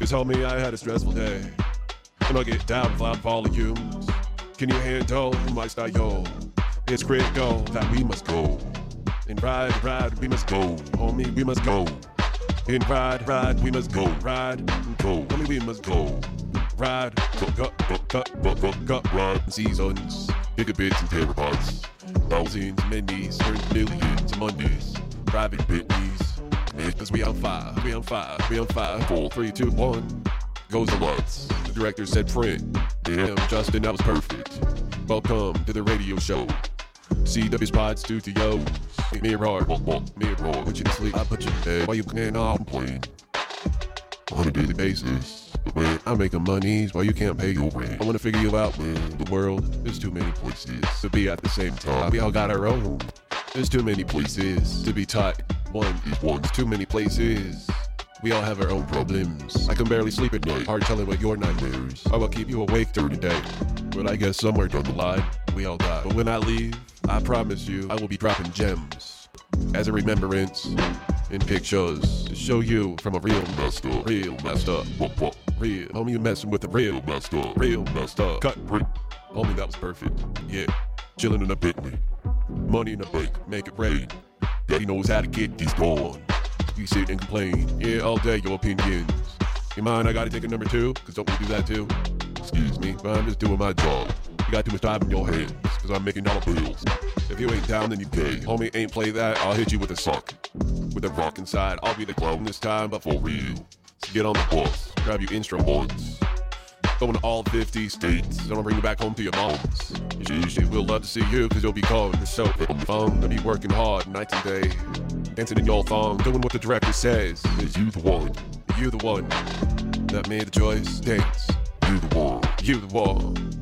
Cause homie, I had a stressful day. And I get down with loud volumes. Can you handle my style? It's critical that we must go. And ride, ride, we must go. Homie, we must go. And ride, ride, we must go. Ride, go. Homie, we must go. Ride, go, go, go, go, go, go, go. Ride seasons, gigabits and terabytes. Thousands, minis, turns millions, Mondays. Private Bitneys. Cause we on fire, we on fire, we on fire. Four, three, two, one. Goes the lights. The director said print. Damn, Justin, that was perfect. Welcome to the radio show. CW Spot Studios. Mirror, mirror, put you to sleep. I put you to bed while you playing I'm playing. On a daily basis. Man, I'm making monies while you can't pay your rent. I wanna figure you out, man. The world, there's too many places to be at the same time. We all got our own. There's too many places to be taught. One one's too many places. We all have our own problems. I can barely sleep at night. Hard telling what your nightmares. I will keep you awake through the day. But I guess somewhere down the line, we all die. But when I leave, I promise you, I will be dropping gems as a remembrance in pictures to show you from a real up, real messed up, real. Homie, you messing with a real up, real messed up. Cut. Homie, that was perfect. Yeah, chilling in a Bentley, money in a bank, make it rain. Daddy knows how to get this going. You sit and complain, yeah, all day your opinions. You mind I gotta take a number two? Cause don't we do that too? Excuse me, but I'm just doing my job. You got too much time in your hands, cause I'm making dollar bills. If you ain't down, then you pay. Homie, ain't play that, I'll hit you with a sock. With a rock inside, I'll be the clown this time, but for real. So get on the bus, grab your instruments. Going to all 50 states, I'll bring you back home to your moms. She, will love to see you, cause you'll be calling the show on. I'll be working hard night and day. Dancing in your thong, doing what the director says. Is you the one? You the one that made the choice? Dance. You the one. You the one.